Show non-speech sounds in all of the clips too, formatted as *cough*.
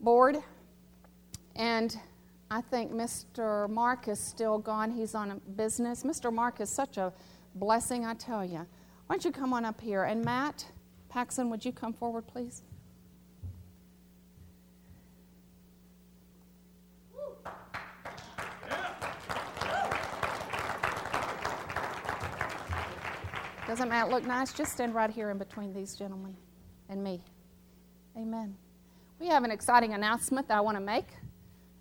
board. And I think Mr. Mark is still gone. He's on business. Mr. Mark is such a blessing, I tell you. Why don't you come on up here? And Matt Paxson, would you come forward, please? Doesn't Matt look nice? Just stand right here in between these gentlemen and me. Amen. We have an exciting announcement that I want to make.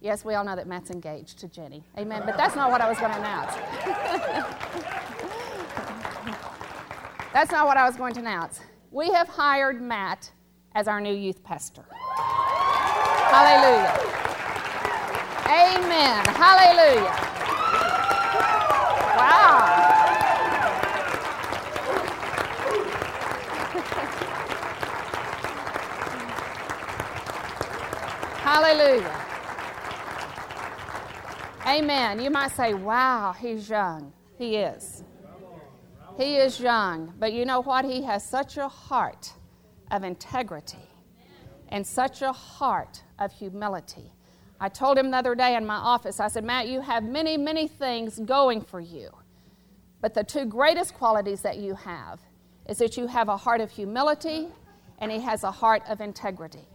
Yes, we all know that Matt's engaged to Jenny. Amen. But that's not what I was going to announce. *laughs* that's not what I was going to announce. We have hired Matt as our new youth pastor. Hallelujah. Amen. Hallelujah. Wow. Hallelujah. Amen. You might say, wow, he's young. He is. He is young. But you know what? He has such a heart of integrity and such a heart of humility. I told him the other day in my office, I said, Matt, you have many, many things going for you. But the two greatest qualities that you have is that you have a heart of humility and he has a heart of integrity.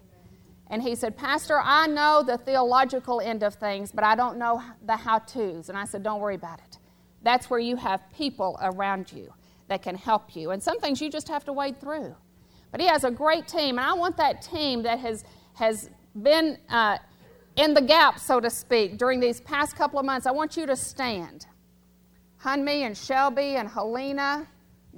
And he said, Pastor, I know the theological end of things, but I don't know the how to's. And I said, Don't worry about it. That's where you have people around you that can help you. And some things you just have to wade through. But he has a great team, and I want that team that has, has been uh, in the gap, so to speak, during these past couple of months. I want you to stand. Hunmi and Shelby and Helena,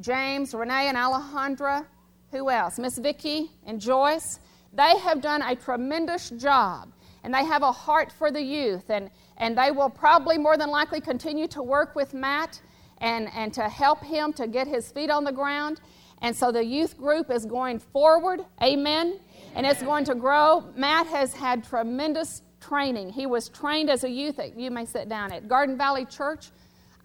James, Renee and Alejandra. Who else? Miss Vicky and Joyce. They have done a tremendous job and they have a heart for the youth and, and they will probably more than likely continue to work with Matt and, and to help him to get his feet on the ground. And so the youth group is going forward, amen, and it's going to grow. Matt has had tremendous training. He was trained as a youth, at, you may sit down, at Garden Valley Church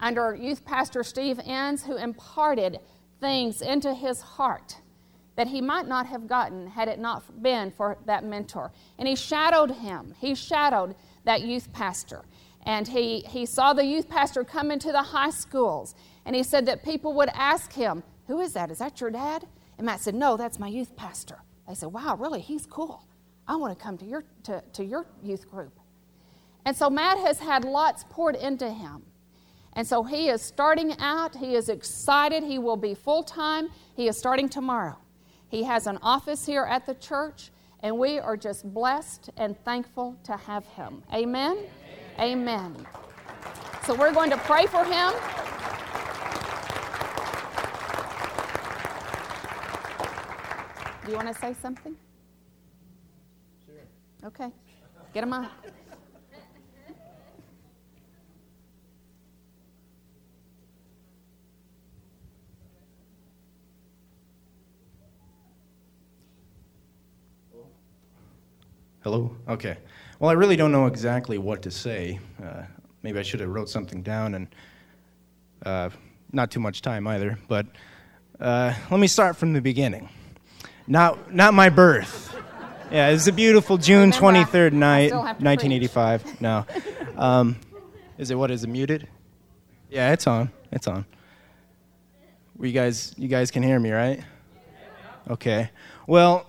under youth pastor Steve Enns, who imparted things into his heart that he might not have gotten had it not been for that mentor. And he shadowed him. He shadowed that youth pastor. And he, he saw the youth pastor come into the high schools. And he said that people would ask him, Who is that? Is that your dad? And Matt said, No, that's my youth pastor. They said, Wow, really? He's cool. I want to come to your, to, to your youth group. And so Matt has had lots poured into him. And so he is starting out. He is excited. He will be full time. He is starting tomorrow. He has an office here at the church, and we are just blessed and thankful to have him. Amen? Amen. Amen. So we're going to pray for him. Do you want to say something? Sure. Okay. Get him up. Hello? Okay. Well, I really don't know exactly what to say. Uh, maybe I should have wrote something down and uh, not too much time either. But uh, let me start from the beginning. Not, not my birth. Yeah, it's a beautiful June 23rd night, 1985. No. Um, is it what? Is it muted? Yeah, it's on. It's on. you guys, you guys can hear me, right? Okay. Well,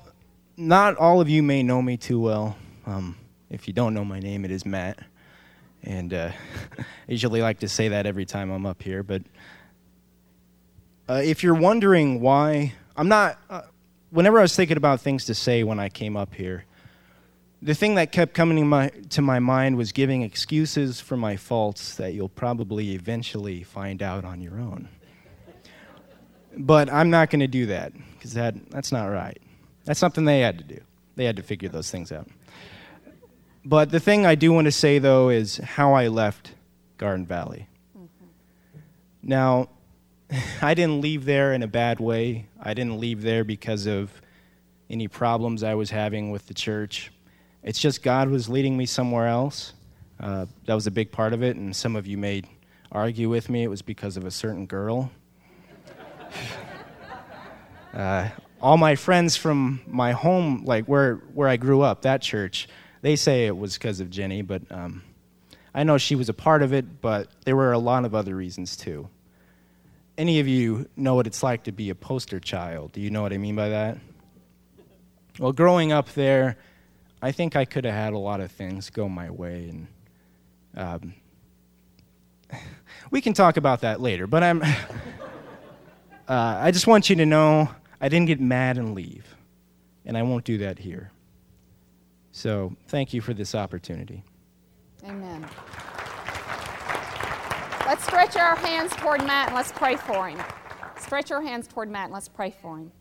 not all of you may know me too well. Um, if you don't know my name, it is Matt. And uh, *laughs* I usually like to say that every time I'm up here. But uh, if you're wondering why, I'm not, uh, whenever I was thinking about things to say when I came up here, the thing that kept coming to my, to my mind was giving excuses for my faults that you'll probably eventually find out on your own. But I'm not going to do that because that, that's not right. That's something they had to do. They had to figure those things out. But the thing I do want to say, though, is how I left Garden Valley. Mm-hmm. Now, *laughs* I didn't leave there in a bad way. I didn't leave there because of any problems I was having with the church. It's just God was leading me somewhere else. Uh, that was a big part of it, and some of you may argue with me. It was because of a certain girl. *laughs* uh, all my friends from my home, like where, where I grew up, that church, they say it was because of Jenny, but um, I know she was a part of it, but there were a lot of other reasons too. Any of you know what it's like to be a poster child? Do you know what I mean by that? Well, growing up there, I think I could have had a lot of things go my way, and um, *laughs* we can talk about that later. But I'm, *laughs* uh, I just want you to know I didn't get mad and leave, and I won't do that here. So, thank you for this opportunity. Amen. Let's stretch our hands toward Matt and let's pray for him. Stretch our hands toward Matt and let's pray for him.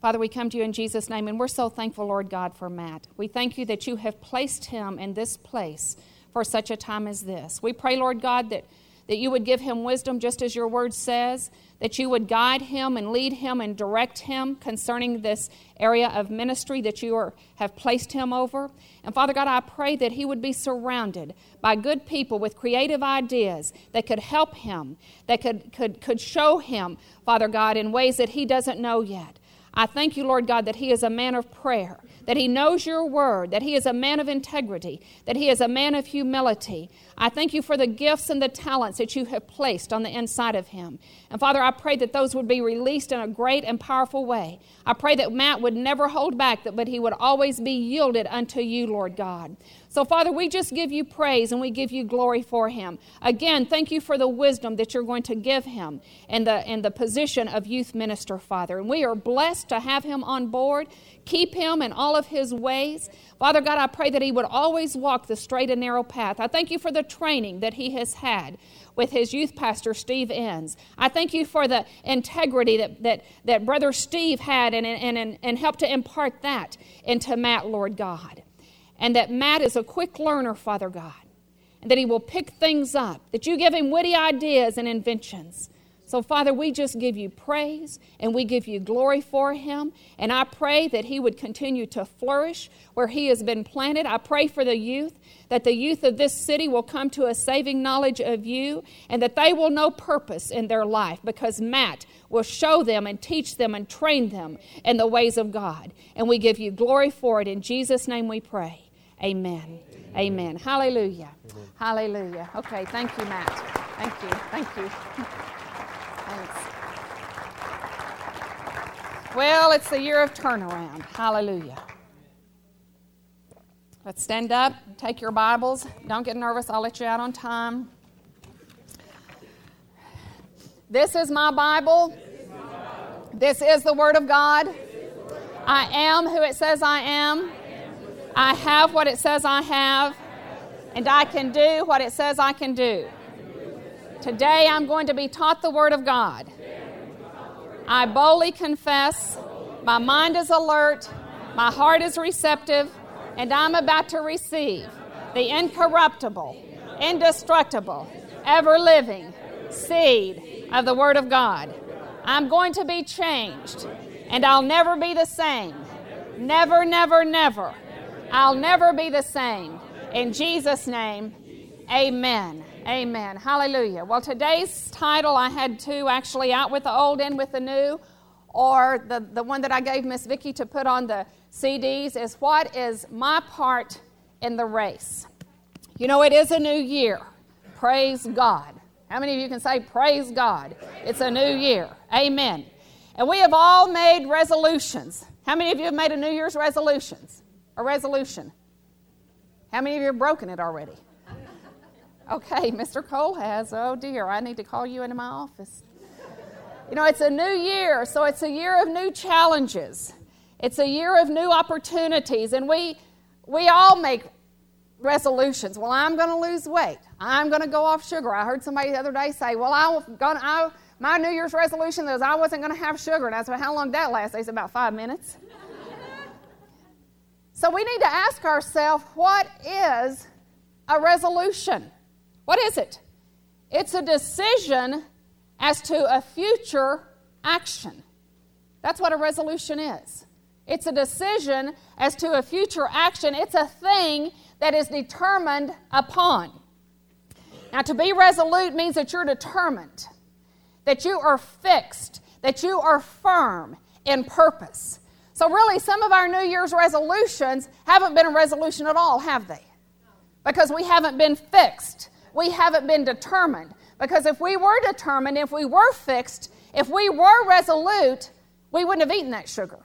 Father, we come to you in Jesus' name, and we're so thankful, Lord God, for Matt. We thank you that you have placed him in this place for such a time as this. We pray, Lord God, that, that you would give him wisdom, just as your word says, that you would guide him and lead him and direct him concerning this area of ministry that you are, have placed him over. And Father God, I pray that he would be surrounded by good people with creative ideas that could help him, that could, could, could show him, Father God, in ways that he doesn't know yet. I thank you, Lord God, that he is a man of prayer, that he knows your word, that he is a man of integrity, that he is a man of humility. I thank you for the gifts and the talents that you have placed on the inside of him. And Father, I pray that those would be released in a great and powerful way. I pray that Matt would never hold back, but he would always be yielded unto you, Lord God. So, Father, we just give you praise and we give you glory for him. Again, thank you for the wisdom that you're going to give him in the, in the position of youth minister, Father. And we are blessed to have him on board. Keep him in all of his ways. Father God, I pray that he would always walk the straight and narrow path. I thank you for the training that he has had with his youth pastor, Steve Enns. I thank you for the integrity that, that, that Brother Steve had and, and, and, and helped to impart that into Matt, Lord God and that Matt is a quick learner, Father God, and that he will pick things up, that you give him witty ideas and inventions. So, Father, we just give you praise and we give you glory for him. And I pray that he would continue to flourish where he has been planted. I pray for the youth, that the youth of this city will come to a saving knowledge of you and that they will know purpose in their life because Matt will show them and teach them and train them in the ways of God. And we give you glory for it. In Jesus' name we pray. Amen. Amen. Amen. Hallelujah. Amen. Hallelujah. Okay, thank you, Matt. Thank you. Thank you. Thanks. Well, it's the year of turnaround. Hallelujah. Let's stand up, take your Bibles. Don't get nervous, I'll let you out on time. This is my Bible. This is the Word of God. I am who it says I am. I have what it says I have, and I can do what it says I can do. Today I'm going to be taught the Word of God. I boldly confess, my mind is alert, my heart is receptive, and I'm about to receive the incorruptible, indestructible, ever living seed of the Word of God. I'm going to be changed, and I'll never be the same. Never, never, never. I'll never be the same. In Jesus' name, amen. Amen. Hallelujah. Well, today's title, I had two actually out with the old, in with the new, or the, the one that I gave Miss Vicki to put on the CDs is What is My Part in the Race? You know, it is a new year. Praise God. How many of you can say, Praise God? It's a new year. Amen. And we have all made resolutions. How many of you have made a New Year's resolutions? A resolution. How many of you have broken it already? Okay, Mr. Cole has. Oh dear, I need to call you into my office. You know, it's a new year, so it's a year of new challenges. It's a year of new opportunities, and we we all make resolutions. Well, I'm going to lose weight. I'm going to go off sugar. I heard somebody the other day say, "Well, I'm going I my New Year's resolution was I wasn't going to have sugar." And I said, "How long did that last?" They said, "About five minutes." So we need to ask ourselves what is a resolution? What is it? It's a decision as to a future action. That's what a resolution is. It's a decision as to a future action. It's a thing that is determined upon. Now, to be resolute means that you're determined, that you are fixed, that you are firm in purpose. So, really, some of our New Year's resolutions haven't been a resolution at all, have they? Because we haven't been fixed. We haven't been determined. Because if we were determined, if we were fixed, if we were resolute, we wouldn't have eaten that sugar.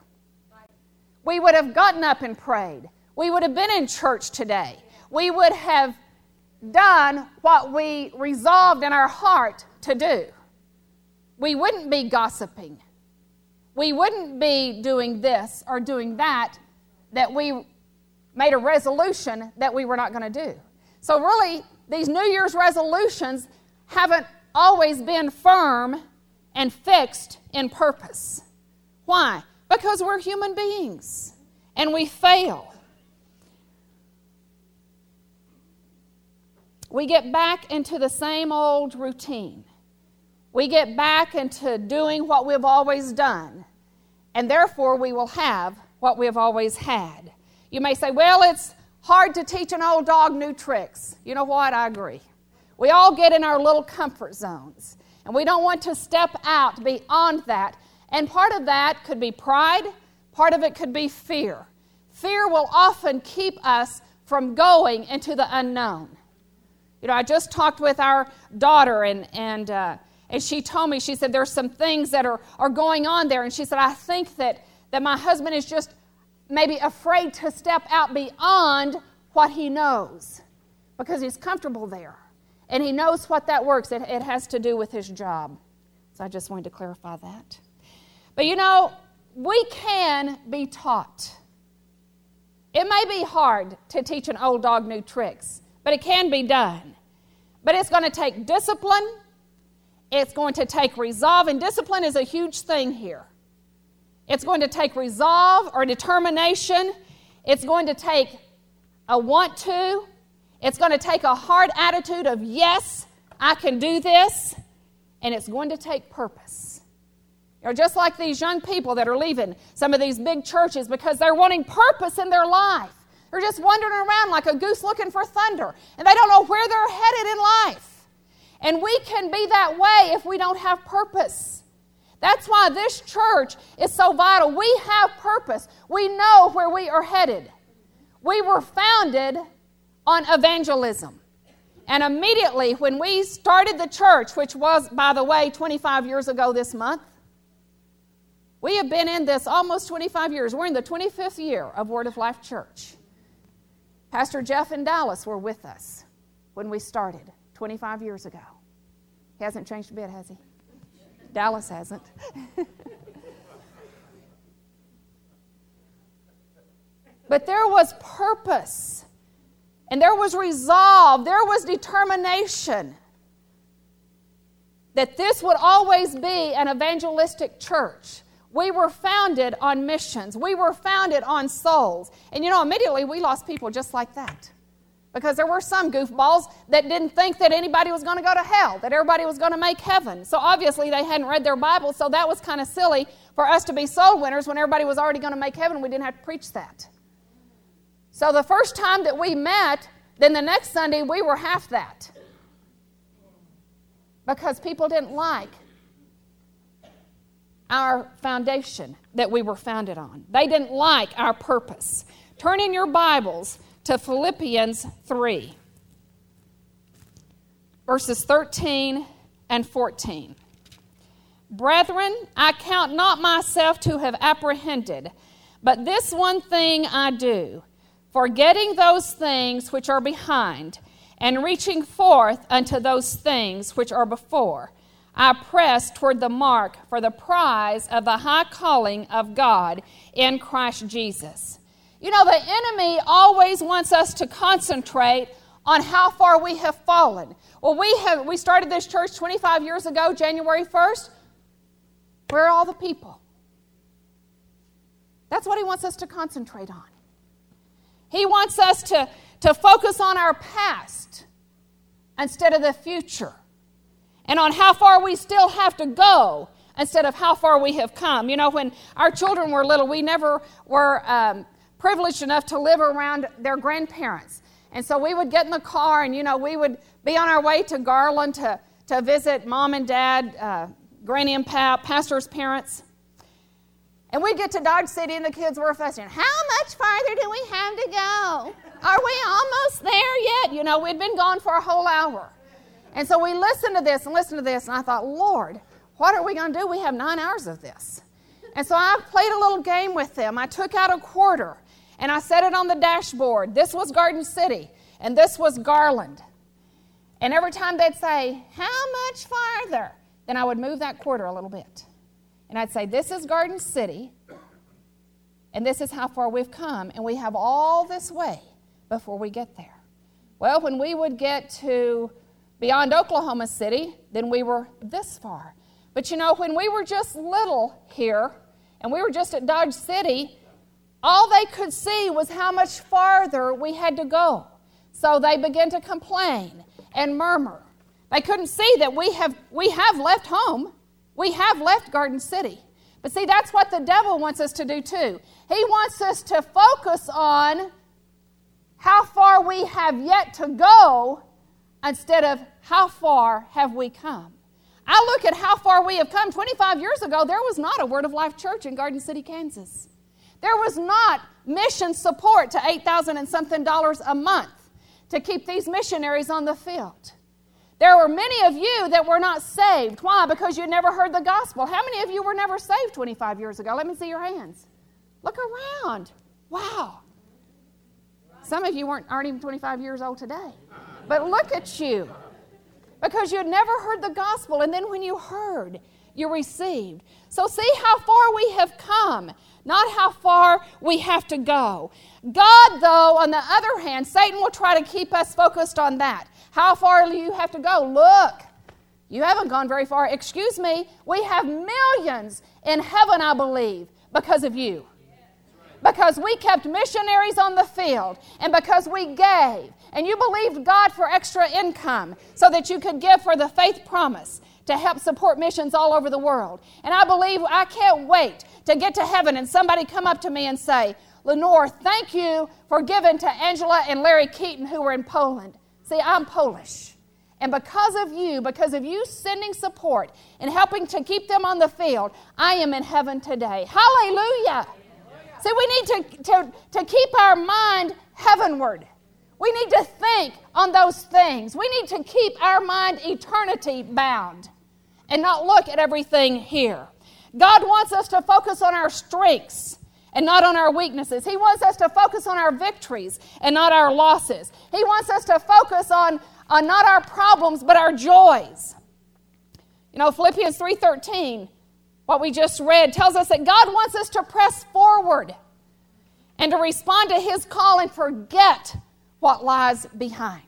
We would have gotten up and prayed. We would have been in church today. We would have done what we resolved in our heart to do. We wouldn't be gossiping. We wouldn't be doing this or doing that that we made a resolution that we were not going to do. So, really, these New Year's resolutions haven't always been firm and fixed in purpose. Why? Because we're human beings and we fail. We get back into the same old routine. We get back into doing what we've always done, and therefore we will have what we have always had. You may say, well, it's hard to teach an old dog new tricks. You know what? I agree. We all get in our little comfort zones, and we don't want to step out beyond that. And part of that could be pride, part of it could be fear. Fear will often keep us from going into the unknown. You know, I just talked with our daughter, and, and, uh, and she told me, she said, there's some things that are, are going on there. And she said, I think that, that my husband is just maybe afraid to step out beyond what he knows because he's comfortable there. And he knows what that works. It, it has to do with his job. So I just wanted to clarify that. But you know, we can be taught. It may be hard to teach an old dog new tricks but it can be done. But it's going to take discipline, it's going to take resolve, and discipline is a huge thing here. It's going to take resolve or determination, it's going to take a want to, it's going to take a hard attitude of, yes, I can do this, and it's going to take purpose. You know, just like these young people that are leaving some of these big churches because they're wanting purpose in their life. They're just wandering around like a goose looking for thunder, and they don't know where they're headed in life. And we can be that way if we don't have purpose. That's why this church is so vital. We have purpose, we know where we are headed. We were founded on evangelism. And immediately when we started the church, which was, by the way, 25 years ago this month, we have been in this almost 25 years. We're in the 25th year of Word of Life Church. Pastor Jeff and Dallas were with us when we started 25 years ago. He hasn't changed a bit, has he? Dallas hasn't. *laughs* but there was purpose, and there was resolve, there was determination that this would always be an evangelistic church. We were founded on missions. We were founded on souls. And you know, immediately we lost people just like that. Because there were some goofballs that didn't think that anybody was going to go to hell, that everybody was going to make heaven. So obviously they hadn't read their Bible, so that was kind of silly for us to be soul winners when everybody was already going to make heaven. We didn't have to preach that. So the first time that we met, then the next Sunday we were half that. Because people didn't like our foundation that we were founded on. They didn't like our purpose. Turn in your Bibles to Philippians 3, verses 13 and 14. Brethren, I count not myself to have apprehended, but this one thing I do, forgetting those things which are behind, and reaching forth unto those things which are before. I press toward the mark for the prize of the high calling of God in Christ Jesus. You know, the enemy always wants us to concentrate on how far we have fallen. Well, we have we started this church 25 years ago, January 1st. Where are all the people? That's what he wants us to concentrate on. He wants us to, to focus on our past instead of the future and on how far we still have to go instead of how far we have come. You know, when our children were little, we never were um, privileged enough to live around their grandparents. And so we would get in the car and, you know, we would be on our way to Garland to, to visit mom and dad, uh, Granny and Pap, pastor's parents. And we get to Dodge City and the kids were fussing. How much farther do we have to go? Are we almost there yet? You know, we'd been gone for a whole hour. And so we listened to this and listened to this, and I thought, Lord, what are we going to do? We have nine hours of this. And so I played a little game with them. I took out a quarter and I set it on the dashboard. This was Garden City, and this was Garland. And every time they'd say, How much farther? Then I would move that quarter a little bit. And I'd say, This is Garden City, and this is how far we've come, and we have all this way before we get there. Well, when we would get to beyond Oklahoma City, then we were this far. But you know, when we were just little here, and we were just at Dodge City, all they could see was how much farther we had to go. So they began to complain and murmur. They couldn't see that we have, we have left home. We have left Garden City. But see, that's what the devil wants us to do too. He wants us to focus on how far we have yet to go instead of how far have we come. I look at how far we have come. 25 years ago, there was not a Word of Life church in Garden City, Kansas. There was not mission support to 8,000 and something dollars a month to keep these missionaries on the field. There were many of you that were not saved. Why? Because you never heard the gospel. How many of you were never saved 25 years ago? Let me see your hands. Look around. Wow. Some of you weren't, aren't even 25 years old today. But look at you. Because you had never heard the gospel, and then when you heard, you received. So, see how far we have come not how far we have to go. God, though, on the other hand, Satan will try to keep us focused on that. How far do you have to go? Look, you haven't gone very far. Excuse me, we have millions in heaven, I believe, because of you. Because we kept missionaries on the field, and because we gave, and you believed God for extra income so that you could give for the faith promise to help support missions all over the world. And I believe I can't wait to get to heaven and somebody come up to me and say, Lenore, thank you for giving to Angela and Larry Keaton who were in Poland. See, I'm Polish. And because of you, because of you sending support and helping to keep them on the field, I am in heaven today. Hallelujah. See, we need to, to, to keep our mind heavenward. We need to think on those things. We need to keep our mind eternity bound and not look at everything here. God wants us to focus on our strengths and not on our weaknesses. He wants us to focus on our victories and not our losses. He wants us to focus on, on not our problems but our joys. You know, Philippians 3:13, what we just read, tells us that God wants us to press forward and to respond to his call and forget what lies behind.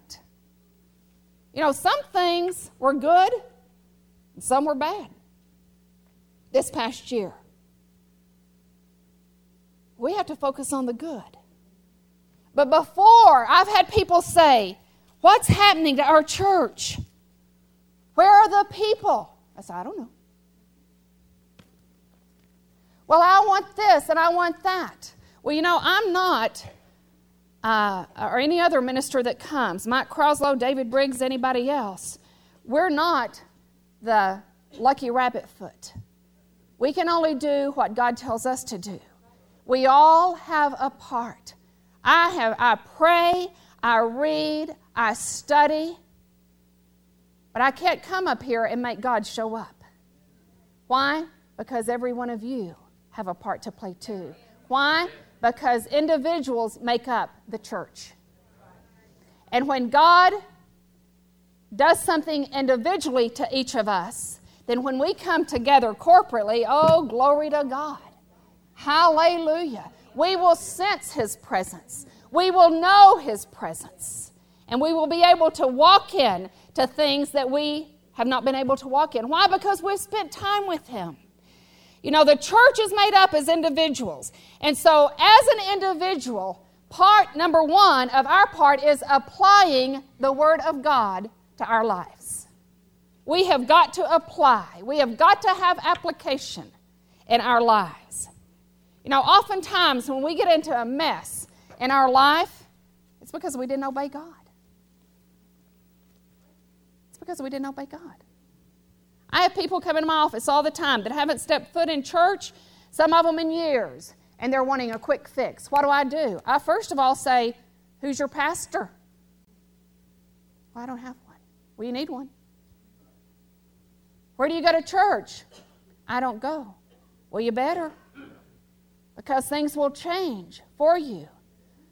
You know, some things were good some were bad this past year. We have to focus on the good. But before, I've had people say, What's happening to our church? Where are the people? I said, I don't know. Well, I want this and I want that. Well, you know, I'm not, uh, or any other minister that comes, Mike Croslow, David Briggs, anybody else, we're not the lucky rabbit foot. We can only do what God tells us to do. We all have a part. I have I pray, I read, I study, but I can't come up here and make God show up. Why? Because every one of you have a part to play too. Why? Because individuals make up the church. And when God does something individually to each of us, then when we come together corporately, oh, glory to God. Hallelujah. We will sense His presence. We will know His presence. And we will be able to walk in to things that we have not been able to walk in. Why? Because we've spent time with Him. You know, the church is made up as individuals. And so, as an individual, part number one of our part is applying the Word of God to our lives. We have got to apply, we have got to have application in our lives. You know, oftentimes when we get into a mess in our life, it's because we didn't obey God. It's because we didn't obey God. I have people come into my office all the time that haven't stepped foot in church some of them in years, and they're wanting a quick fix. What do I do? I first of all say, Who's your pastor? Well, I don't have one. You need one. Where do you go to church? I don't go. Well, you better, because things will change for you.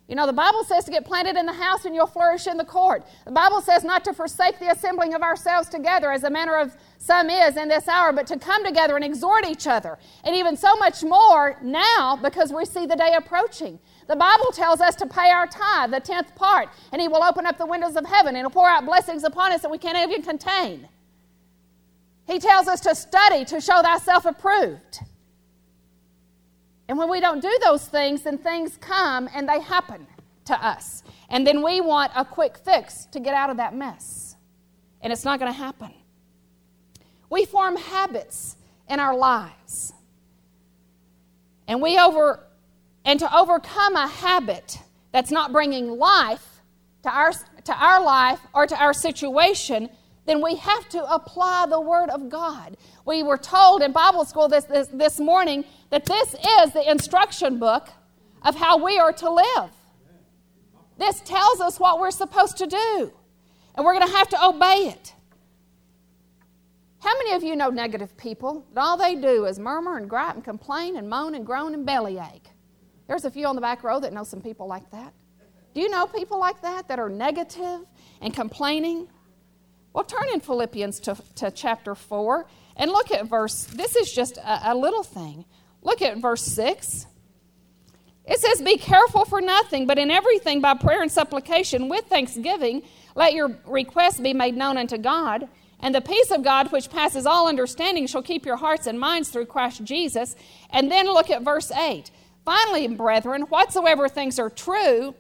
You know, the Bible says to get planted in the house and you'll flourish in the court. The Bible says not to forsake the assembling of ourselves together, as the manner of some is in this hour, but to come together and exhort each other. And even so much more now because we see the day approaching. The Bible tells us to pay our tithe, the tenth part, and He will open up the windows of heaven and pour out blessings upon us that we can't even contain. He tells us to study to show thyself approved. And when we don't do those things, then things come and they happen to us. And then we want a quick fix to get out of that mess. And it's not going to happen. We form habits in our lives. And we over and to overcome a habit that's not bringing life to our to our life or to our situation, then we have to apply the Word of God. We were told in Bible school this, this, this morning that this is the instruction book of how we are to live. This tells us what we're supposed to do, and we're going to have to obey it. How many of you know negative people that all they do is murmur and gripe and complain and moan and groan and bellyache? There's a few on the back row that know some people like that. Do you know people like that that are negative and complaining? Well, turn in Philippians to, to chapter 4 and look at verse, this is just a, a little thing. Look at verse 6. It says, Be careful for nothing, but in everything by prayer and supplication with thanksgiving, let your requests be made known unto God. And the peace of God, which passes all understanding, shall keep your hearts and minds through Christ Jesus. And then look at verse 8. Finally, brethren, whatsoever things are true,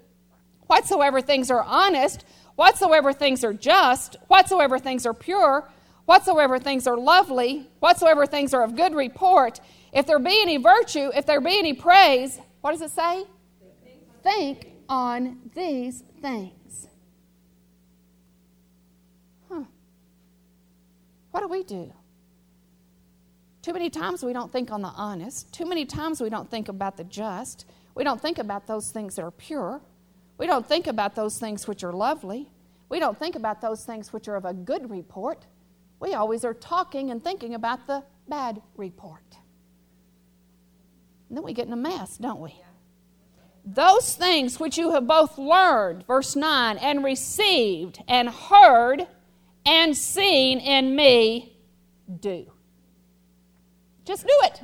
whatsoever things are honest, whatsoever things are just, whatsoever things are pure, whatsoever things are lovely, whatsoever things are of good report, if there be any virtue, if there be any praise, what does it say? Think on these things. Huh. What do we do? Too many times we don't think on the honest. Too many times we don't think about the just. We don't think about those things that are pure. We don't think about those things which are lovely. We don't think about those things which are of a good report. We always are talking and thinking about the bad report. And then we get in a mess, don't we? Those things which you have both learned, verse 9, and received and heard and seen in me, do. Just do it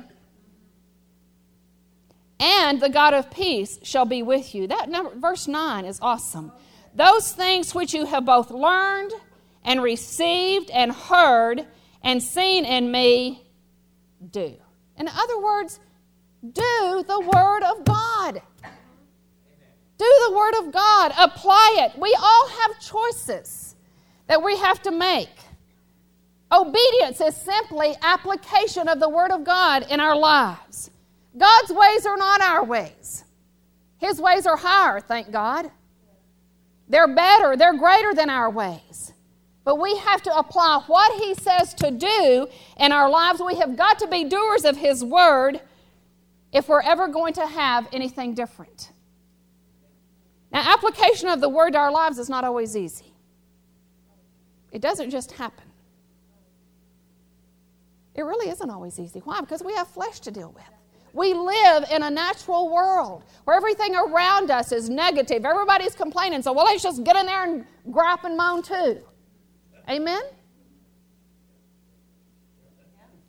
and the God of peace shall be with you. That number, verse 9 is awesome. Those things which you have both learned and received and heard and seen in me, do. In other words, do the Word of God. Do the Word of God. Apply it. We all have choices that we have to make. Obedience is simply application of the Word of God in our lives. God's ways are not our ways. His ways are higher, thank God. They're better, they're greater than our ways. But we have to apply what He says to do in our lives. We have got to be doers of His word if we're ever going to have anything different. Now, application of the word to our lives is not always easy, it doesn't just happen. It really isn't always easy. Why? Because we have flesh to deal with. We live in a natural world where everything around us is negative. Everybody's complaining. So, well, let's just get in there and gripe and moan too. Amen?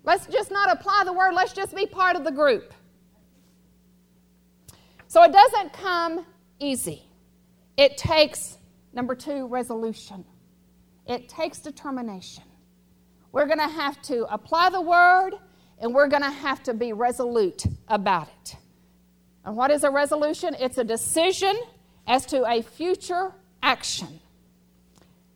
Let's just not apply the word, let's just be part of the group. So, it doesn't come easy. It takes, number two, resolution. It takes determination. We're going to have to apply the word and we're going to have to be resolute about it. And what is a resolution? It's a decision as to a future action.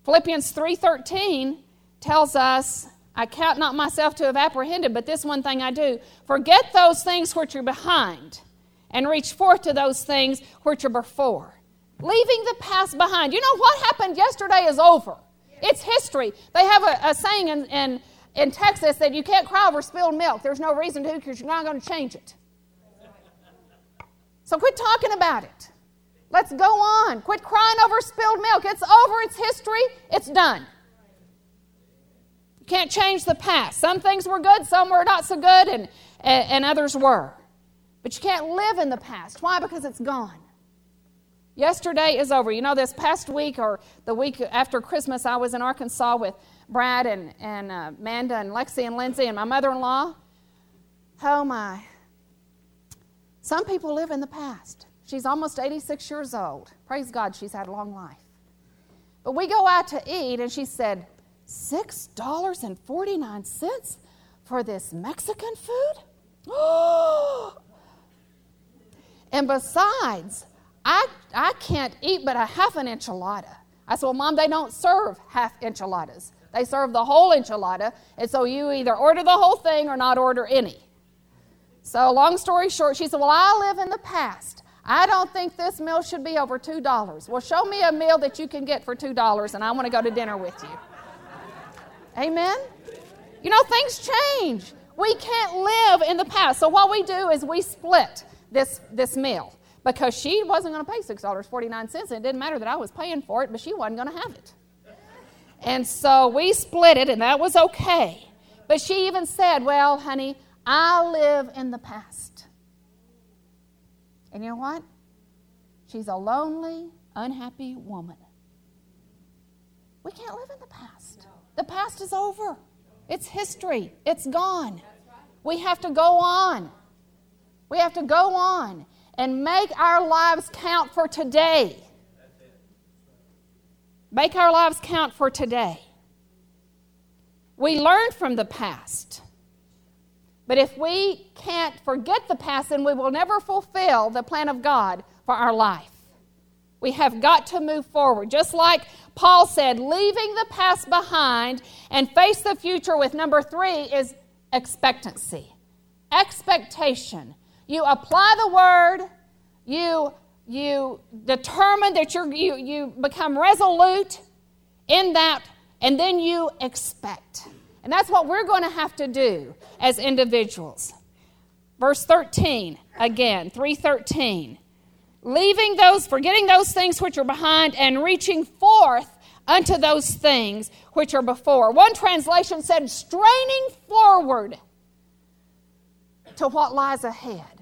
Philippians 3:13 tells us, I count not myself to have apprehended, but this one thing I do, forget those things which are behind and reach forth to those things which are before. Leaving the past behind. You know what happened yesterday is over. It's history. They have a, a saying in, in in Texas that you can't cry over spilled milk. There's no reason to because you're not going to change it. So quit talking about it. Let's go on. Quit crying over spilled milk. It's over, it's history, it's done. You can't change the past. Some things were good, some were not so good, and, and, and others were. But you can't live in the past. Why? Because it's gone. Yesterday is over. You know, this past week or the week after Christmas, I was in Arkansas with Brad and, and uh, Amanda and Lexi and Lindsay and my mother in law. Oh, my. Some people live in the past. She's almost 86 years old. Praise God, she's had a long life. But we go out to eat, and she said, $6.49 for this Mexican food? *gasps* and besides, I, I can't eat but a half an enchilada. I said, Well, Mom, they don't serve half enchiladas. They serve the whole enchilada. And so you either order the whole thing or not order any. So, long story short, she said, Well, I live in the past. I don't think this meal should be over $2. Well, show me a meal that you can get for $2 and I want to go to dinner with you. Amen? You know, things change. We can't live in the past. So, what we do is we split this, this meal because she wasn't going to pay $6.49. And it didn't matter that I was paying for it, but she wasn't going to have it. And so we split it, and that was okay. But she even said, Well, honey, I live in the past. And you know what? She's a lonely, unhappy woman. We can't live in the past. The past is over, it's history, it's gone. We have to go on. We have to go on and make our lives count for today. Make our lives count for today. We learn from the past. But if we can't forget the past, then we will never fulfill the plan of God for our life. We have got to move forward. Just like Paul said, leaving the past behind and face the future with number three is expectancy. Expectation. You apply the word, you, you determine that you're, you, you become resolute in that, and then you expect. And that's what we're going to have to do as individuals. Verse 13, again, 313. Leaving those, forgetting those things which are behind, and reaching forth unto those things which are before. One translation said, straining forward to what lies ahead.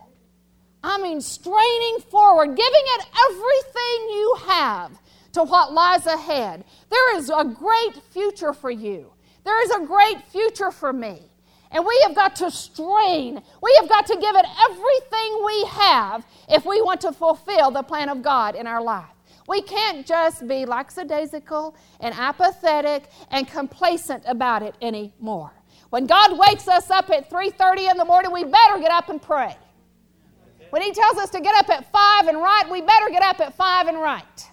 I mean, straining forward, giving it everything you have to what lies ahead. There is a great future for you. There is a great future for me. And we have got to strain. We have got to give it everything we have if we want to fulfill the plan of God in our life. We can't just be lackadaisical and apathetic and complacent about it anymore. When God wakes us up at 3:30 in the morning, we better get up and pray. When he tells us to get up at 5 and write, we better get up at 5 and write.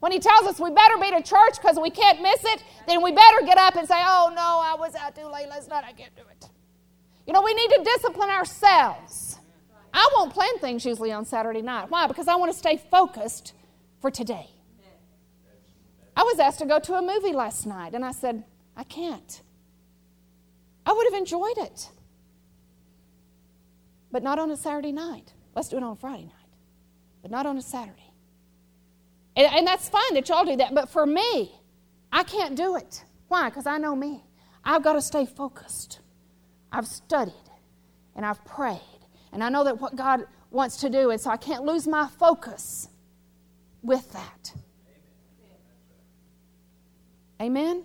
When he tells us we better be to church because we can't miss it, then we better get up and say, Oh no, I was out too late last night, I can't do it. You know, we need to discipline ourselves. I won't plan things usually on Saturday night. Why? Because I want to stay focused for today. I was asked to go to a movie last night, and I said, I can't. I would have enjoyed it, but not on a Saturday night. Let's do it on Friday night, but not on a Saturday. And, and that's fine that y'all do that, but for me, I can't do it. Why? Because I know me. I've got to stay focused. I've studied and I've prayed, and I know that what God wants to do, and so I can't lose my focus with that. Amen?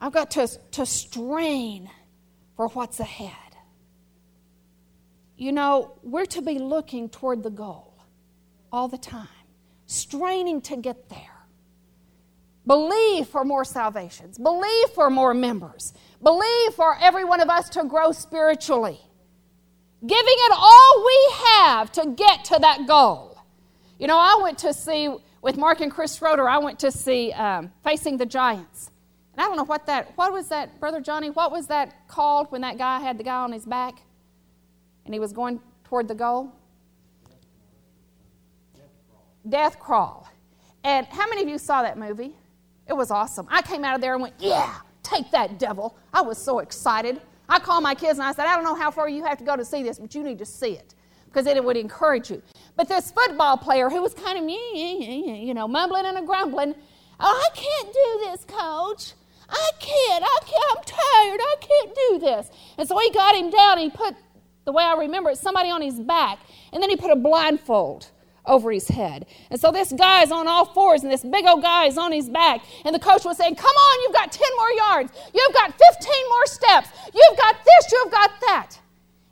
I've got to, to strain for what's ahead. You know, we're to be looking toward the goal all the time, straining to get there. Believe for more salvations, believe for more members, believe for every one of us to grow spiritually. Giving it all we have to get to that goal. You know, I went to see, with Mark and Chris Schroeder, I went to see um, Facing the Giants. And I don't know what that, what was that, Brother Johnny, what was that called when that guy had the guy on his back and he was going toward the goal? Death Crawl. And how many of you saw that movie? It was awesome. I came out of there and went, Yeah, take that devil. I was so excited. I called my kids and I said, I don't know how far you have to go to see this, but you need to see it because then it would encourage you. But this football player who was kind of, you know, mumbling and grumbling, oh, I can't do this, coach. I can't. I can't. I'm tired. I can't do this. And so he got him down he put, the way I remember it, somebody on his back. And then he put a blindfold over his head. And so this guy is on all fours, and this big old guy is on his back. And the coach was saying, Come on, you've got 10 more yards. You've got 15 more steps. You've got this, you've got that.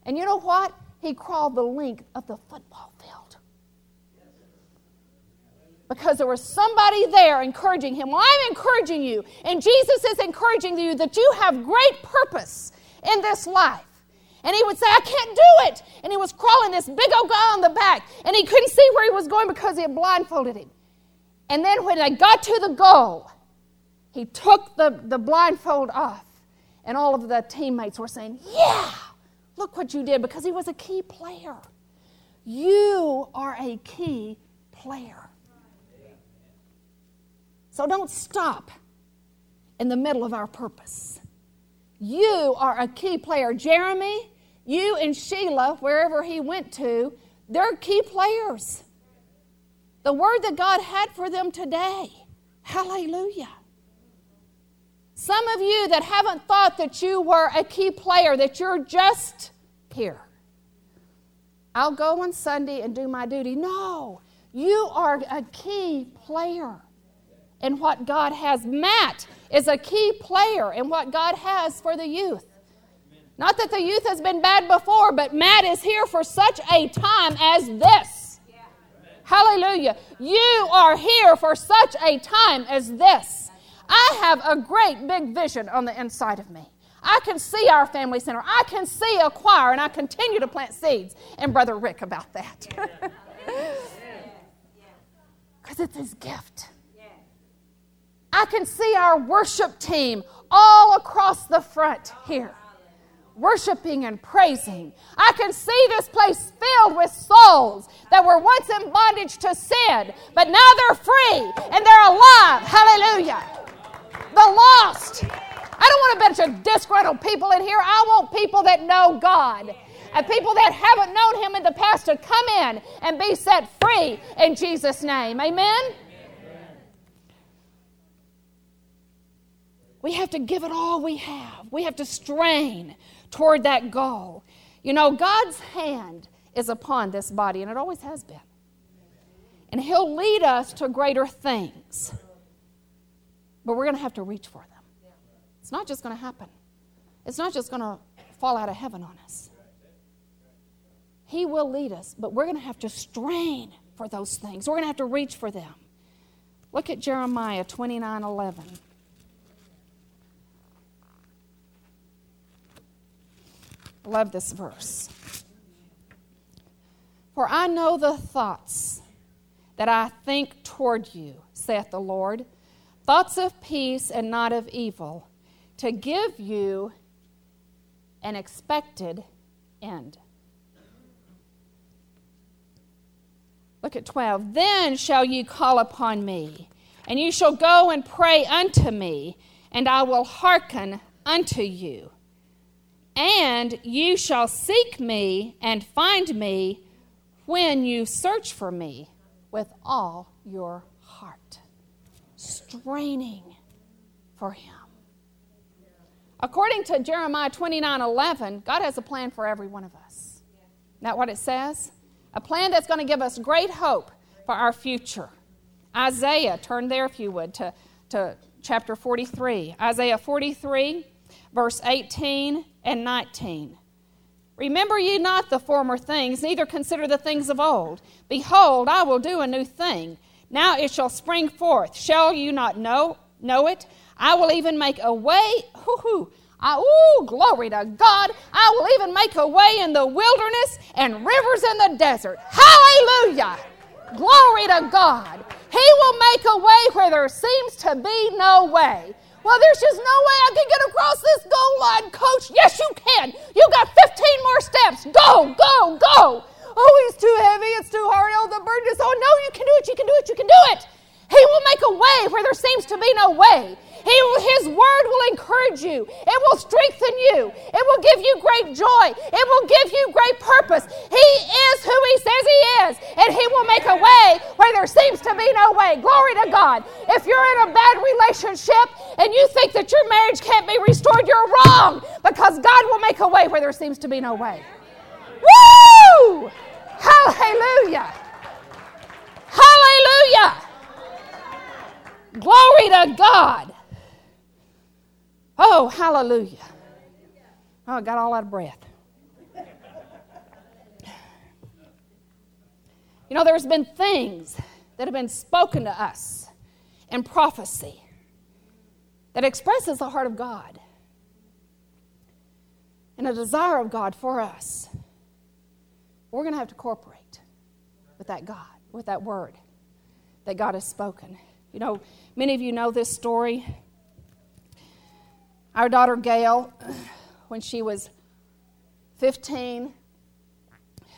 And you know what? He crawled the length of the football field. Because there was somebody there encouraging him. Well, I'm encouraging you, and Jesus is encouraging you that you have great purpose in this life. And he would say, I can't do it. And he was crawling this big old guy on the back. And he couldn't see where he was going because he had blindfolded him. And then when they got to the goal, he took the, the blindfold off. And all of the teammates were saying, Yeah, look what you did because he was a key player. You are a key player. So don't stop in the middle of our purpose. You are a key player. Jeremy, you and Sheila, wherever he went to, they're key players. The word that God had for them today. Hallelujah. Some of you that haven't thought that you were a key player, that you're just here. I'll go on Sunday and do my duty. No, you are a key player in what God has. Matt is a key player in what God has for the youth. Not that the youth has been bad before, but Matt is here for such a time as this. Hallelujah. You are here for such a time as this. I have a great big vision on the inside of me. I can see our family center. I can see a choir, and I continue to plant seeds. And Brother Rick about that. *laughs* Because it's his gift. I can see our worship team all across the front here, worshiping and praising. I can see this place filled with souls that were once in bondage to sin, but now they're free and they're alive. Hallelujah. The lost. I don't want a bunch of disgruntled people in here. I want people that know God and people that haven't known Him in the past to come in and be set free in Jesus' name. Amen. We have to give it all we have. We have to strain toward that goal. You know, God's hand is upon this body, and it always has been. And He'll lead us to greater things. But we're going to have to reach for them. It's not just going to happen, it's not just going to fall out of heaven on us. He will lead us, but we're going to have to strain for those things. We're going to have to reach for them. Look at Jeremiah 29 11. Love this verse. For I know the thoughts that I think toward you, saith the Lord, thoughts of peace and not of evil, to give you an expected end. Look at 12. Then shall you call upon me, and you shall go and pray unto me, and I will hearken unto you. And you shall seek me and find me when you search for me with all your heart. Straining for Him. According to Jeremiah 29 11, God has a plan for every one of us. Isn't that what it says? A plan that's going to give us great hope for our future. Isaiah, turn there if you would to, to chapter 43. Isaiah 43, verse 18 and 19. Remember ye not the former things, neither consider the things of old. Behold, I will do a new thing. Now it shall spring forth. Shall you not know, know it? I will even make a way. Hoo-hoo. I, ooh, glory to God. I will even make a way in the wilderness and rivers in the desert. Hallelujah. Glory to God. He will make a way where there seems to be no way. Well, there's just no way I can get across this goal line, coach. Yes, you can. You got 15 more steps. Go, go, go. Oh, he's too heavy. It's too hard. Oh, the burden is. Oh, no, you can do it. You can do it. You can do it. He will make a way where there seems to be no way. He, his word will encourage you. It will strengthen you. It will give you great joy. It will give you great purpose. He is who he says he is, and he will make a way where there seems to be no way. Glory to God. If you're in a bad relationship and you think that your marriage can't be restored, you're wrong because God will make a way where there seems to be no way. Woo! Hallelujah! Hallelujah! Glory to God. Oh, hallelujah. Oh, I got all out of breath. You know, there's been things that have been spoken to us in prophecy that expresses the heart of God and a desire of God for us. We're going to have to cooperate with that God, with that word that God has spoken. You know, many of you know this story. Our daughter Gail, when she was 15,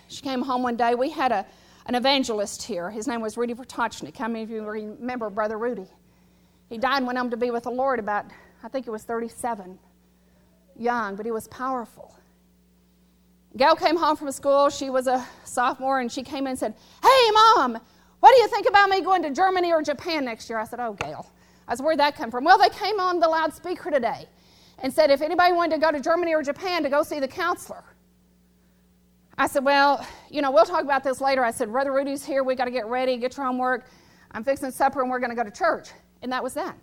she came home one day. We had a, an evangelist here. His name was Rudy Vertochnik. How many of you remember Brother Rudy? He died and went home to be with the Lord about, I think it was 37, young, but he was powerful. Gail came home from school. She was a sophomore, and she came in and said, Hey, Mom, what do you think about me going to Germany or Japan next year? I said, Oh, Gail. I said, Where'd that come from? Well, they came on the loudspeaker today and said if anybody wanted to go to Germany or Japan to go see the counselor. I said, Well, you know, we'll talk about this later. I said, Brother Rudy's here. We got to get ready, get your homework. I'm fixing supper, and we're going to go to church. And that was that.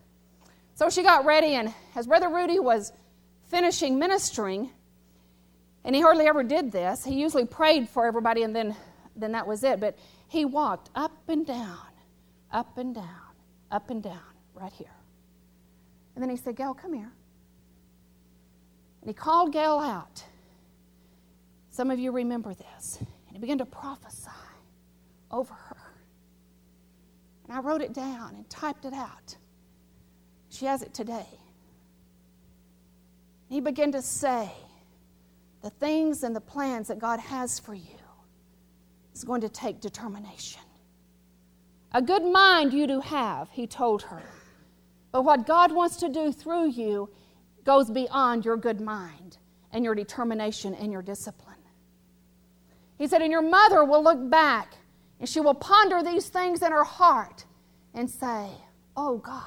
So she got ready, and as Brother Rudy was finishing ministering, and he hardly ever did this, he usually prayed for everybody, and then, then that was it. But he walked up and down, up and down, up and down, right here. And then he said, Gail, come here. And he called Gail out. Some of you remember this. And he began to prophesy over her. And I wrote it down and typed it out. She has it today. He began to say the things and the plans that God has for you is going to take determination. A good mind you do have, he told her. But what God wants to do through you goes beyond your good mind and your determination and your discipline. He said, And your mother will look back and she will ponder these things in her heart and say, Oh God,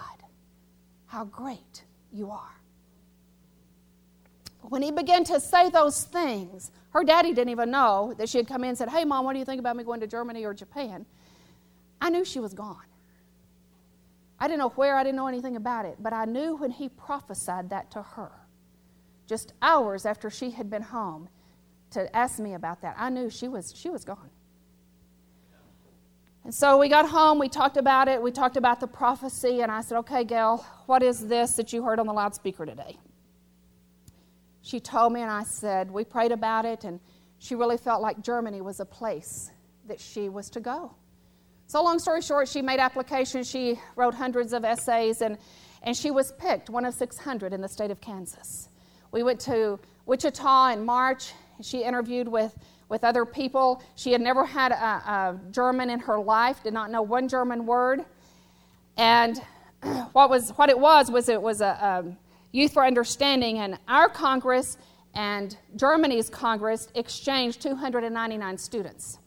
how great you are. When he began to say those things, her daddy didn't even know that she had come in and said, Hey, mom, what do you think about me going to Germany or Japan? I knew she was gone. I didn't know where, I didn't know anything about it, but I knew when he prophesied that to her, just hours after she had been home to ask me about that, I knew she was, she was gone. And so we got home, we talked about it, we talked about the prophecy, and I said, Okay, Gail, what is this that you heard on the loudspeaker today? She told me, and I said, we prayed about it, and she really felt like Germany was a place that she was to go. So, long story short, she made applications, she wrote hundreds of essays, and, and she was picked, one of 600 in the state of Kansas. We went to Wichita in March. She interviewed with, with other people. She had never had a, a German in her life, did not know one German word. And *clears throat* what, was, what it was was it was a, a Youth for Understanding, and our Congress and Germany's Congress exchanged 299 students.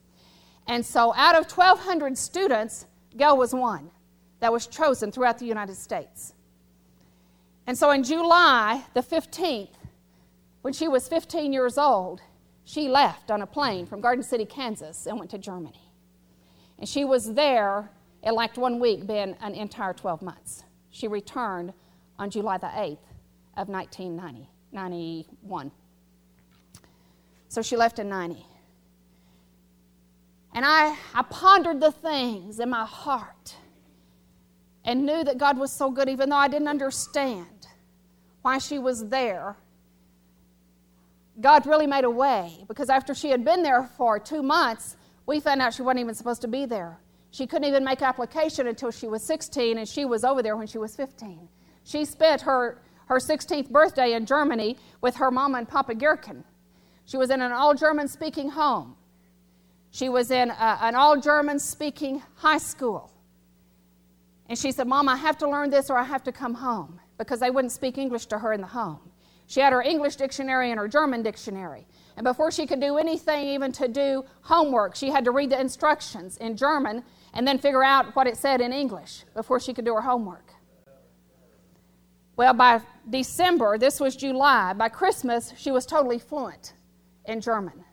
And so out of 1,200 students, Gail was one that was chosen throughout the United States. And so in July the 15th, when she was 15 years old, she left on a plane from Garden City, Kansas, and went to Germany. And she was there, it lacked one week, being an entire 12 months. She returned on July the 8th of 1990, 91. So she left in 90. And I, I pondered the things in my heart and knew that God was so good, even though I didn't understand why she was there. God really made a way because after she had been there for two months, we found out she wasn't even supposed to be there. She couldn't even make application until she was 16, and she was over there when she was 15. She spent her her 16th birthday in Germany with her mama and Papa Gherkin. She was in an all German speaking home. She was in a, an all German speaking high school. And she said, Mom, I have to learn this or I have to come home. because they wouldn't speak English to her in the home. She had her English dictionary and her German dictionary. And before she could do anything, even to do homework, she had to read the instructions in German and then figure out what it said in English before she could do her homework. Well, by December, this was July, by Christmas, she was totally fluent in German.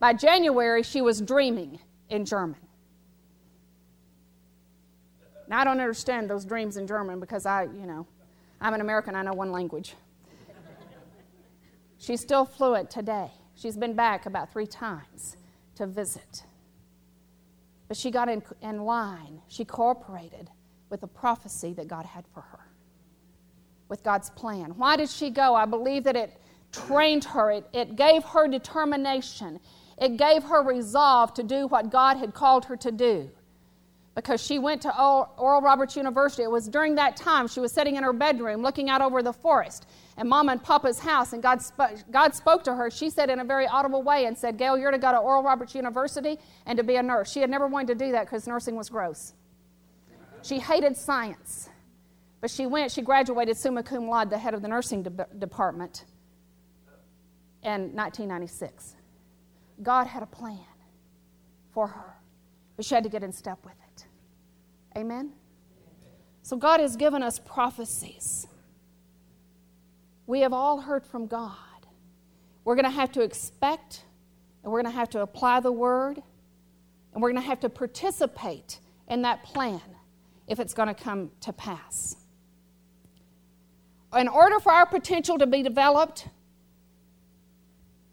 By January, she was dreaming in German. Now, I don't understand those dreams in German because I, you know, I'm an American, I know one language. *laughs* She's still fluent today. She's been back about three times to visit. But she got in, in line. She cooperated with the prophecy that God had for her, with God's plan. Why did she go? I believe that it trained her, it, it gave her determination, it gave her resolve to do what God had called her to do because she went to Oral Roberts University. It was during that time she was sitting in her bedroom looking out over the forest and Mama and Papa's house, and God, sp- God spoke to her. She said in a very audible way and said, Gail, you're to go to Oral Roberts University and to be a nurse. She had never wanted to do that because nursing was gross. She hated science. But she went, she graduated summa cum laude, the head of the nursing de- department, in 1996. God had a plan for her, but she had to get in step with it. Amen? So God has given us prophecies. We have all heard from God. We're going to have to expect, and we're going to have to apply the word, and we're going to have to participate in that plan if it's going to come to pass. In order for our potential to be developed,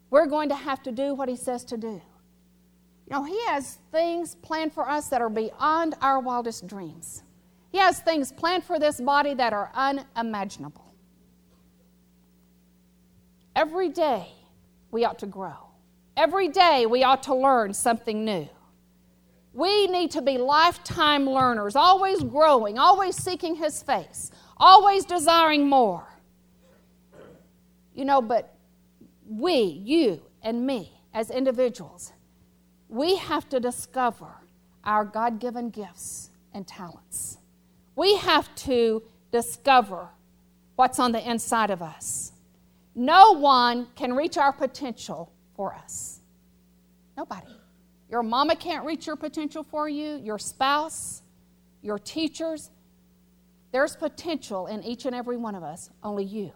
we're going to have to do what He says to do. You know, He has things planned for us that are beyond our wildest dreams. He has things planned for this body that are unimaginable. Every day we ought to grow. Every day we ought to learn something new. We need to be lifetime learners, always growing, always seeking His face, always desiring more. You know, but we, you and me, as individuals, we have to discover our God given gifts and talents. We have to discover what's on the inside of us. No one can reach our potential for us. Nobody. Your mama can't reach your potential for you, your spouse, your teachers. There's potential in each and every one of us. Only you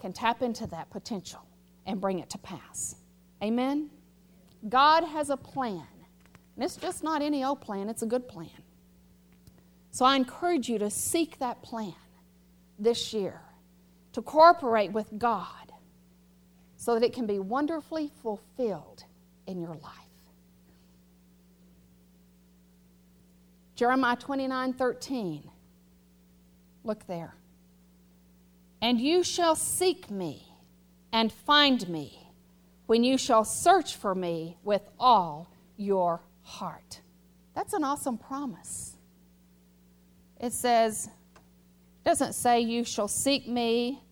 can tap into that potential and bring it to pass. Amen? God has a plan. And it's just not any old plan, it's a good plan. So I encourage you to seek that plan this year to cooperate with God so that it can be wonderfully fulfilled in your life. Jeremiah 29 13. Look there. And you shall seek me and find me when you shall search for me with all your heart. That's an awesome promise. It says, doesn't say you shall seek me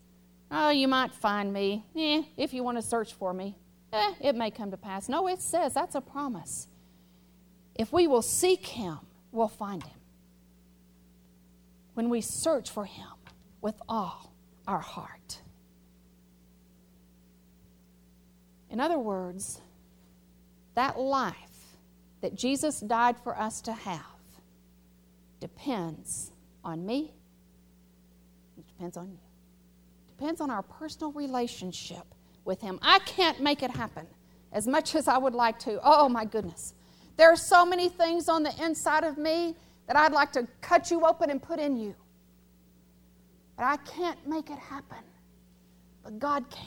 Oh, you might find me. Eh, if you want to search for me, eh, it may come to pass. No, it says that's a promise. If we will seek Him, we'll find Him. When we search for Him with all our heart. In other words, that life that Jesus died for us to have depends on me, it depends on you depends on our personal relationship with Him. I can't make it happen as much as I would like to. Oh, my goodness. There are so many things on the inside of me that I'd like to cut you open and put in you. But I can't make it happen. But God can.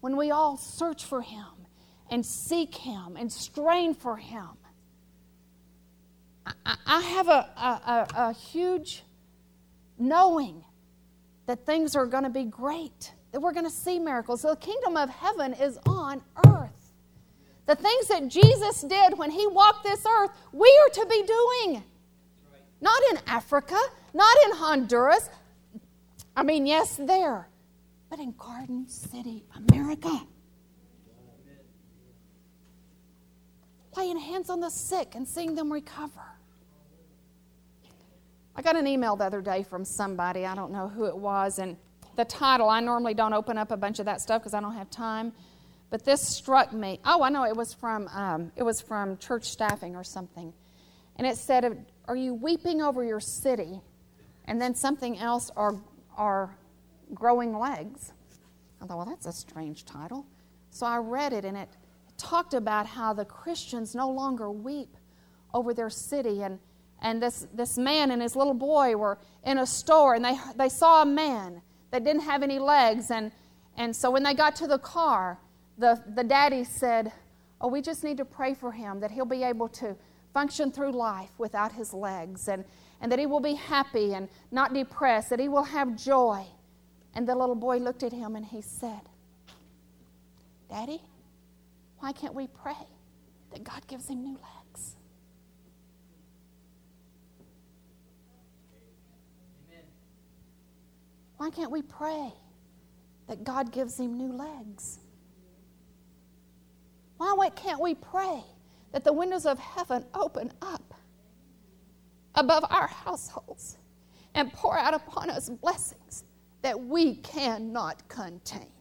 When we all search for Him and seek Him and strain for Him, I, I have a, a, a, a huge knowing that things are going to be great, that we're going to see miracles. the kingdom of heaven is on earth. The things that Jesus did when he walked this earth, we are to be doing. Not in Africa, not in Honduras. I mean, yes, there, but in Garden City, America. Laying hands on the sick and seeing them recover. I got an email the other day from somebody, I don't know who it was, and the title, I normally don't open up a bunch of that stuff because I don't have time. But this struck me. Oh, I know it was from um, it was from church staffing or something, and it said, "Are you weeping over your city?" And then something else are are growing legs. I thought, well, that's a strange title. So I read it, and it talked about how the Christians no longer weep over their city. And, and this, this man and his little boy were in a store, and they, they saw a man that didn't have any legs. And, and so when they got to the car, the, the daddy said, Oh, we just need to pray for him that he'll be able to function through life without his legs and, and that he will be happy and not depressed, that he will have joy. And the little boy looked at him and he said, Daddy, why can't we pray that God gives him new legs? Why can't we pray that God gives him new legs? Why can't we pray that the windows of heaven open up above our households and pour out upon us blessings that we cannot contain?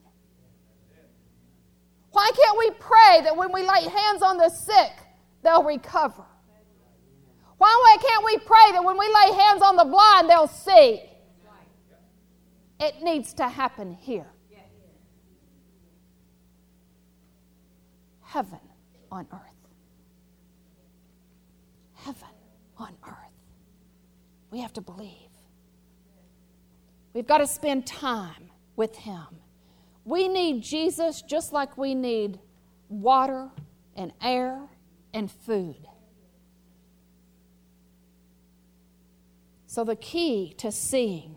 Why can't we pray that when we lay hands on the sick, they'll recover? Why can't we pray that when we lay hands on the blind, they'll see? It needs to happen here. heaven on earth. Heaven on earth. We have to believe. We've got to spend time with Him. We need Jesus just like we need water and air and food. So, the key to seeing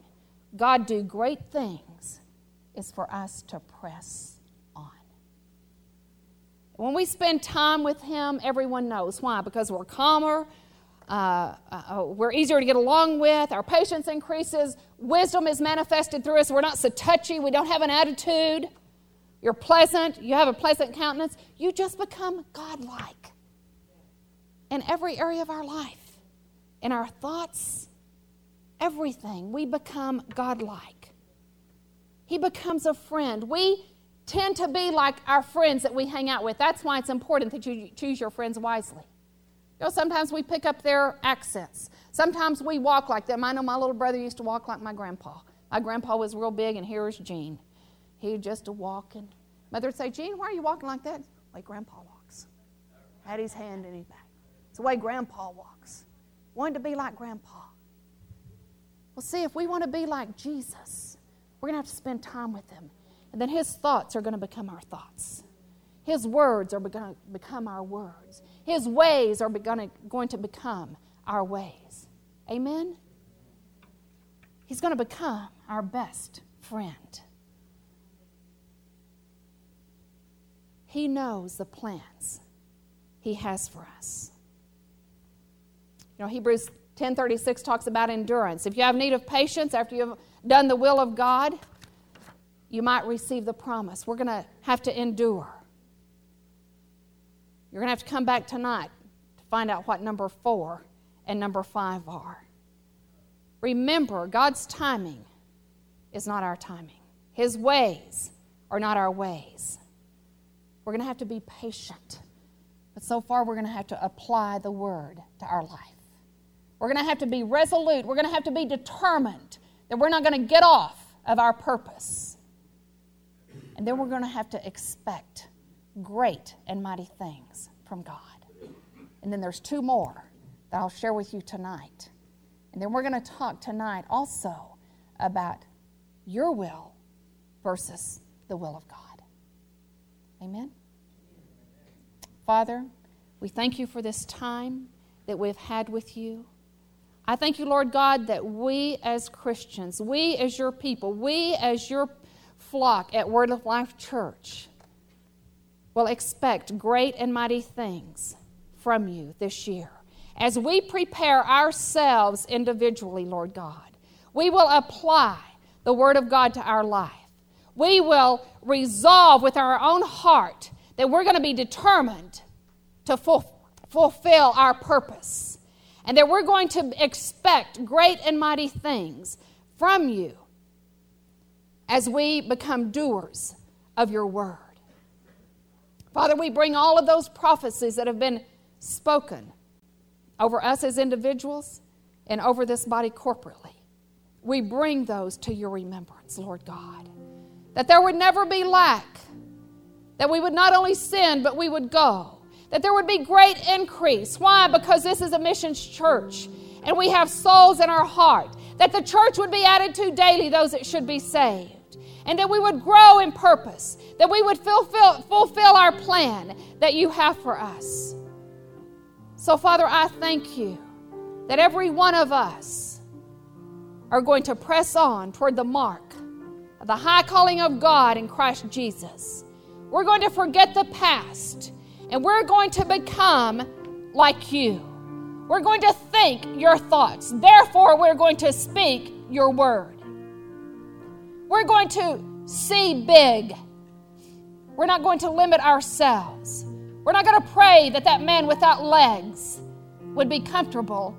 God do great things is for us to press on. when we spend time with Him, everyone knows. Why? Because we're calmer, uh, uh, we're easier to get along with, our patience increases, wisdom is manifested through us. We're not so touchy, we don't have an attitude. You're pleasant, you have a pleasant countenance. You just become godlike in every area of our life, in our thoughts, everything. We become godlike. He becomes a friend. We tend to be like our friends that we hang out with. That's why it's important that you choose your friends wisely. You know, sometimes we pick up their accents. Sometimes we walk like them. I know my little brother used to walk like my grandpa. My grandpa was real big, and here's Gene. He just a walking. Mother would say, Gene, why are you walking like that? Like grandpa walks. Had his hand in his back. It's the way grandpa walks. Wanted to be like grandpa. Well, see, if we want to be like Jesus, we're going to have to spend time with him. And then his thoughts are going to become our thoughts. His words are going to become our words. His ways are going to become our ways. Amen? He's going to become our best friend. He knows the plans he has for us. You know, Hebrews 10:36 talks about endurance. If you have need of patience after you've done the will of God, you might receive the promise. We're going to have to endure. You're going to have to come back tonight to find out what number four and number five are. Remember, God's timing is not our timing, His ways are not our ways. We're going to have to be patient. But so far, we're going to have to apply the word to our life. We're going to have to be resolute. We're going to have to be determined that we're not going to get off of our purpose. And then we're going to have to expect great and mighty things from God. And then there's two more that I'll share with you tonight. And then we're going to talk tonight also about your will versus the will of God. Amen? Father, we thank you for this time that we've had with you. I thank you, Lord God, that we as Christians, we as your people, we as your flock at Word of Life Church will expect great and mighty things from you this year. As we prepare ourselves individually, Lord God, we will apply the Word of God to our life. We will resolve with our own heart that we're going to be determined to fulfill our purpose. and that we're going to expect great and mighty things from you as we become doers of your word. Father, we bring all of those prophecies that have been spoken over us as individuals and over this body corporately. We bring those to your remembrance, Lord God. That there would never be lack, that we would not only sin, but we would go. That there would be great increase. Why? Because this is a missions church and we have souls in our heart. That the church would be added to daily, those that should be saved and that we would grow in purpose, that we would fulfill, fulfill our plan that you have for us. So, Father, I thank you that every one of us are going to press on toward the mark of the high calling of God in Christ Jesus. We're going to forget the past and we're going to become like you. We're going to think your thoughts. Therefore, we're going to speak your word. We're going to see big. We're not going to limit ourselves. We're not going to pray that that man without legs would be comfortable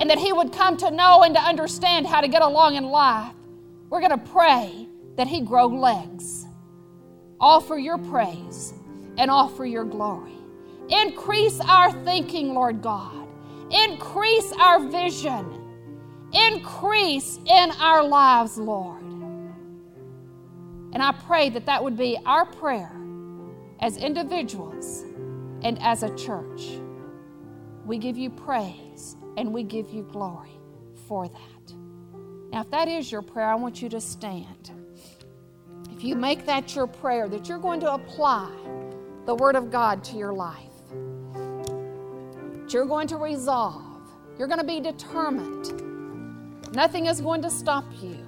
and that he would come to know and to understand how to get along in life. We're going to pray that he grow legs, all for your praise and all for your glory. Increase our thinking, Lord God. Increase our vision increase in our lives, Lord. And I pray that that would be our prayer as individuals and as a church. We give you praise and we give you glory for that. Now, if that is your prayer, I want you to stand. If you make that your prayer, that you're going to apply the Word of God to your life, that you're going to resolve, you're going to be determined Nothing is going to stop you.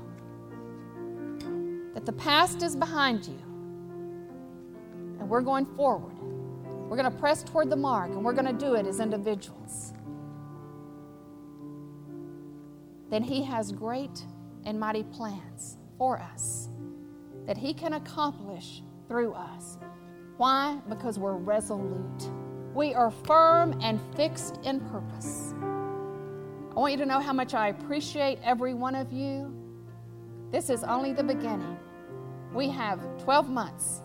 That the past is behind you. And we're going forward. We're going to press toward the mark, and we're going to do it as individuals. Then He has great and mighty plans for us that He can accomplish through us. Why? Because we're resolute. We are firm and fixed in purpose. I want you to know how much I appreciate every one of you. This is only the beginning. We have 12 months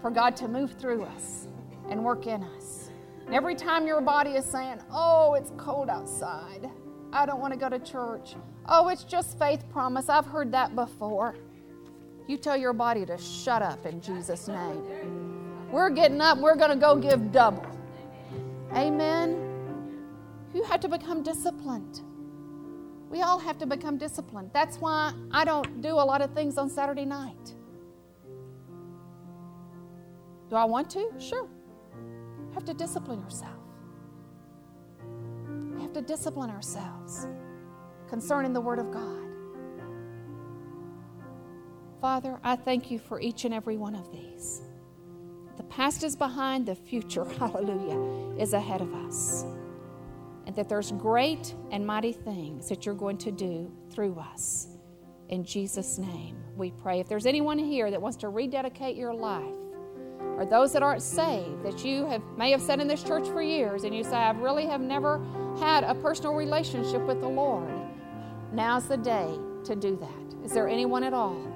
for God to move through us and work in us. And every time your body is saying, Oh, it's cold outside, I don't want to go to church. Oh, it's just faith promise. I've heard that before. You tell your body to shut up in Jesus' name. We're getting up, we're going to go give double. Amen. You have to become disciplined. We all have to become disciplined. That's why I don't do a lot of things on Saturday night. Do I want to? Sure. I have to discipline yourself. We have to discipline ourselves concerning the Word of God. Father, I thank you for each and every one of these. The past is behind, the future, *laughs* hallelujah, is ahead of us and that there's great and mighty things that you're going to do through us. In Jesus' name, we pray. If there's anyone here that wants to rededicate your life, or those that aren't saved, that you have may have sat in this church for years and you say, I really have never had a personal relationship with the Lord. Now's the day to do that. Is there anyone at all?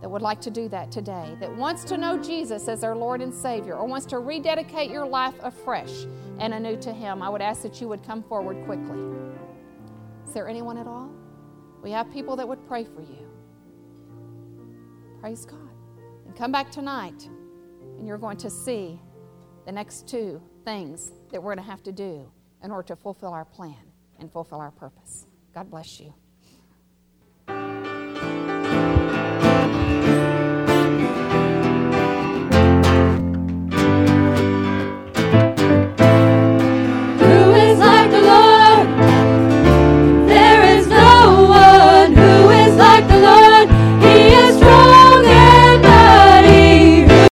that would like to do that today, that wants to know Jesus as their Lord and Savior, or wants to rededicate your life afresh and anew to Him, I would ask that you would come forward quickly. Is there anyone at all? We have people that would pray for you. Praise God. And come back tonight, and you're going to see the next two things that we're going to have to do in order to fulfill our plan and fulfill our purpose. God bless you.